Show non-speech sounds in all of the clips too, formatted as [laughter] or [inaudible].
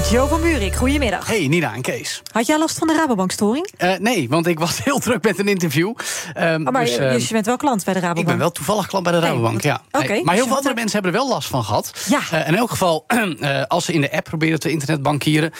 Joe van Buurik, goedemiddag. Hey, Nina en Kees. Had jij last van de Rabobank-storing? Uh, nee, want ik was [laughs] heel druk met een interview. Um, oh, maar dus, uh, je bent wel klant bij de Rabobank? Ik ben wel toevallig klant bij de Rabobank, nee, ja. Maar heel veel andere mensen hebben er wel last van gehad. Ja. Uh, in elk geval, [clears throat] als ze in de app proberen te internetbankieren...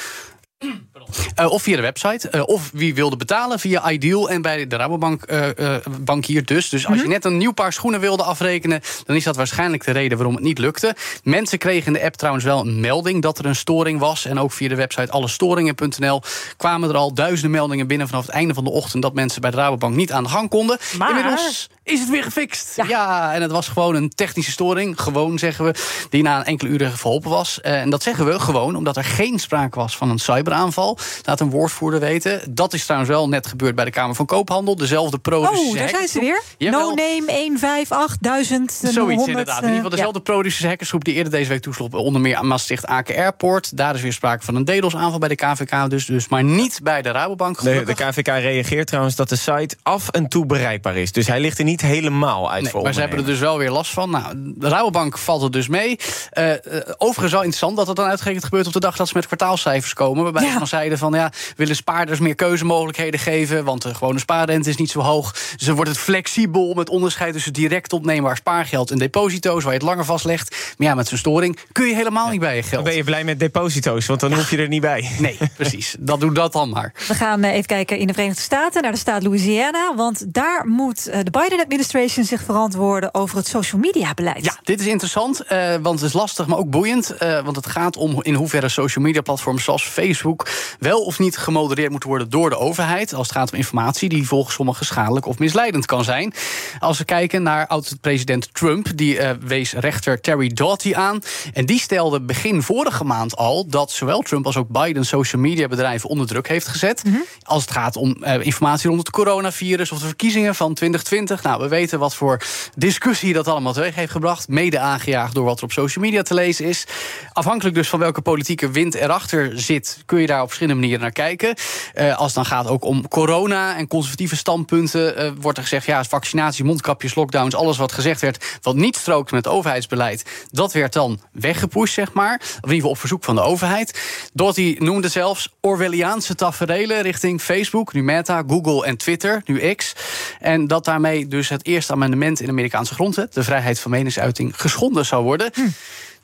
Uh, of via de website. Uh, of wie wilde betalen via Ideal en bij de Rabobank uh, bankier dus. Dus als je mhm. net een nieuw paar schoenen wilde afrekenen... dan is dat waarschijnlijk de reden waarom het niet lukte. Mensen kregen in de app trouwens wel een melding dat er een storing was. En ook via de website allestoringen.nl kwamen er al duizenden meldingen binnen... vanaf het einde van de ochtend dat mensen bij de Rabobank niet aan de gang konden. Maar... Inmiddels is het weer gefixt. Ja. en het was gewoon een technische storing. Gewoon, zeggen we, die na een enkele uren verholpen was. en dat zeggen we gewoon omdat er geen sprake was van een cyberaanval. Laat een woordvoerder weten. Dat is trouwens wel net gebeurd bij de Kamer van Koophandel. Dezelfde pro Oh, daar zijn ze weer. No name 158000. Zoiets 100, inderdaad. In ieder geval dezelfde ja. hackersgroep die eerder deze week toesloeg onder meer aan Maastricht Aken Airport. Daar is weer sprake van een DDoS-aanval bij de KVK. Dus, dus maar niet bij de Rabobank. Nee, de KVK reageert trouwens dat de site af en toe bereikbaar is. Dus hij ligt er niet helemaal uit nee, voor Maar ze hebben er dus wel weer last van. Nou, de Rabobank valt er dus mee. Uh, overigens wel interessant dat het dan uitgerekend gebeurt op de dag dat ze met kwartaalcijfers komen. Waarbij ja. ze zeiden van ja, willen spaarders meer keuzemogelijkheden geven. Want de gewone spaarrente is niet zo hoog. Dus dan wordt het flexibel met onderscheid tussen direct opneembaar spaargeld en deposito's, waar je het langer vastlegt. Maar ja, met zo'n storing kun je helemaal niet bij je geld. Dan ben je blij met deposito's, want dan hoef je er niet bij. [laughs] Nee, precies. Dat doe dat dan maar. We gaan eh, even kijken in de Verenigde Staten naar de staat Louisiana. Want daar moet eh, de Biden-administration zich verantwoorden over het social media beleid. Ja, dit is interessant, uh, want het is lastig, maar ook boeiend. Uh, want het gaat om in hoeverre social media platforms zoals Facebook wel of niet gemodereerd moeten worden door de overheid. Als het gaat om informatie die volgens sommigen schadelijk of misleidend kan zijn. Als we kijken naar oud-president Trump, die uh, wees rechter Terry Doughty aan. En die stelde begin vorige maand al dat zowel Trump als ook Biden social media bedrijven onder druk heeft gezet. Mm -hmm. Als het gaat om informatie rond het coronavirus of de verkiezingen van 2020. Nou, we weten wat voor discussie dat allemaal teweeg heeft gebracht. Mede aangejaagd door wat er op social media te lezen is. Afhankelijk dus van welke politieke wind erachter zit, kun je daar op verschillende manieren naar kijken. Uh, als het dan gaat ook om corona en conservatieve standpunten, uh, wordt er gezegd: ja, vaccinatie, mondkapjes, lockdowns, alles wat gezegd werd, wat niet strookt met overheidsbeleid, dat werd dan weggepusht, zeg maar. Of in ieder geval op verzoek van de overheid. Doty noemde zelfs Orwelliaanse taferelen richting Facebook, nu Meta, Google en Twitter, nu X. En dat daarmee dus het eerste amendement in de Amerikaanse grondwet, de vrijheid van meningsuiting, geschonden zou worden. Hm.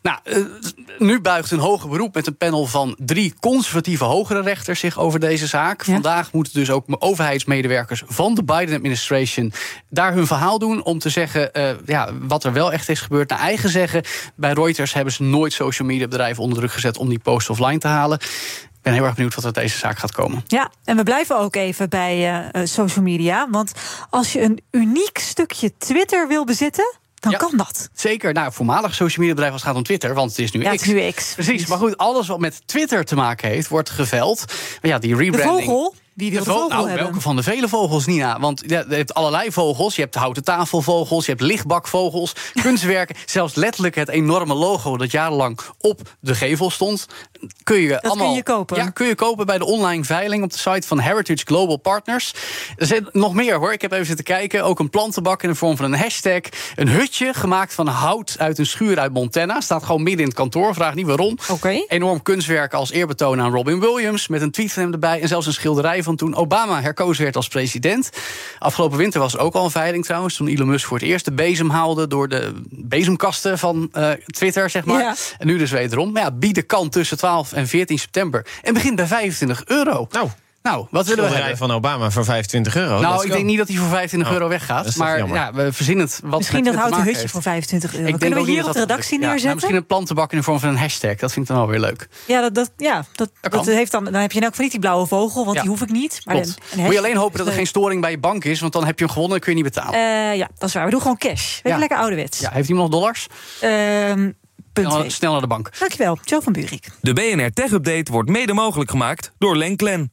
Nou, uh, nu buigt een hoger beroep met een panel van drie conservatieve hogere rechters zich over deze zaak. Ja. Vandaag moeten dus ook overheidsmedewerkers van de Biden-administration daar hun verhaal doen om te zeggen uh, ja, wat er wel echt is gebeurd. Naar eigen zeggen, bij Reuters hebben ze nooit social media bedrijven onder druk gezet om die post offline te halen. Ben heel erg benieuwd wat er uit deze zaak gaat komen. Ja, en we blijven ook even bij uh, social media. Want als je een uniek stukje Twitter wil bezitten dan ja, kan dat. Zeker. Nou, voormalig social media bedrijf als het gaat om Twitter, want het is nu ja, X. Het is nu X. Precies. Maar goed, alles wat met Twitter te maken heeft, wordt geveld. Maar ja, die rebranding. De vogel. Wie wil de vogel nou, hebben? Welke van de vele vogels, Nina? Want je hebt allerlei vogels. Je hebt houten tafelvogels, je hebt lichtbakvogels, [laughs] kunstwerken. Zelfs letterlijk het enorme logo dat jarenlang op de gevel stond. Kun je dat allemaal, kun je kopen? Ja, kun je kopen bij de online veiling op de site van Heritage Global Partners. Er zit nog meer hoor. Ik heb even zitten kijken. Ook een plantenbak in de vorm van een hashtag. Een hutje gemaakt van hout uit een schuur uit Montana. Staat gewoon midden in het kantoor. Vraag niet waarom. Okay. Enorm kunstwerk als eerbetoon aan Robin Williams. Met een tweet van hem erbij. En zelfs een schilderij van toen Obama herkozen werd als president. Afgelopen winter was er ook al een veiling trouwens. Toen Elon Musk voor het eerst de bezem haalde door de bezemkasten van uh, Twitter, zeg maar. Ja. En nu dus wederom. Maar ja, bieden kan tussen 12 en 14 september. En begint bij 25 euro. Nou. Nou, wat willen we hebben? van Obama voor 25 euro. Nou, ik denk niet dat hij voor 25 euro weggaat. Maar ja, we verzinnen het wat Misschien dat houten hutje heeft. voor 25 euro. Ik Kunnen we hier op de redactie ja, neerzetten? Nou, misschien een plantenbak in de vorm van een hashtag. Dat vind ik dan wel weer leuk. Ja, dat, dat, ja, dat, dat, dat heeft dan, dan heb je in elk geval niet die blauwe vogel, want Ja. die hoef ik niet. Maar Klopt. een- een Moet je alleen hopen dat er geen storing bij je bank is. Want dan heb je hem gewonnen en kun je niet betalen. Eh, ja, dat is waar. We doen gewoon cash. Even Ja. lekker ouderwets. ja, heeft iemand nog dollars? Ehm, punt Snel, twee. snel naar de bank. Dankjewel, Joe van Buurik. De BNR Tech Update wordt mede mogelijk gemaakt door Lenklen.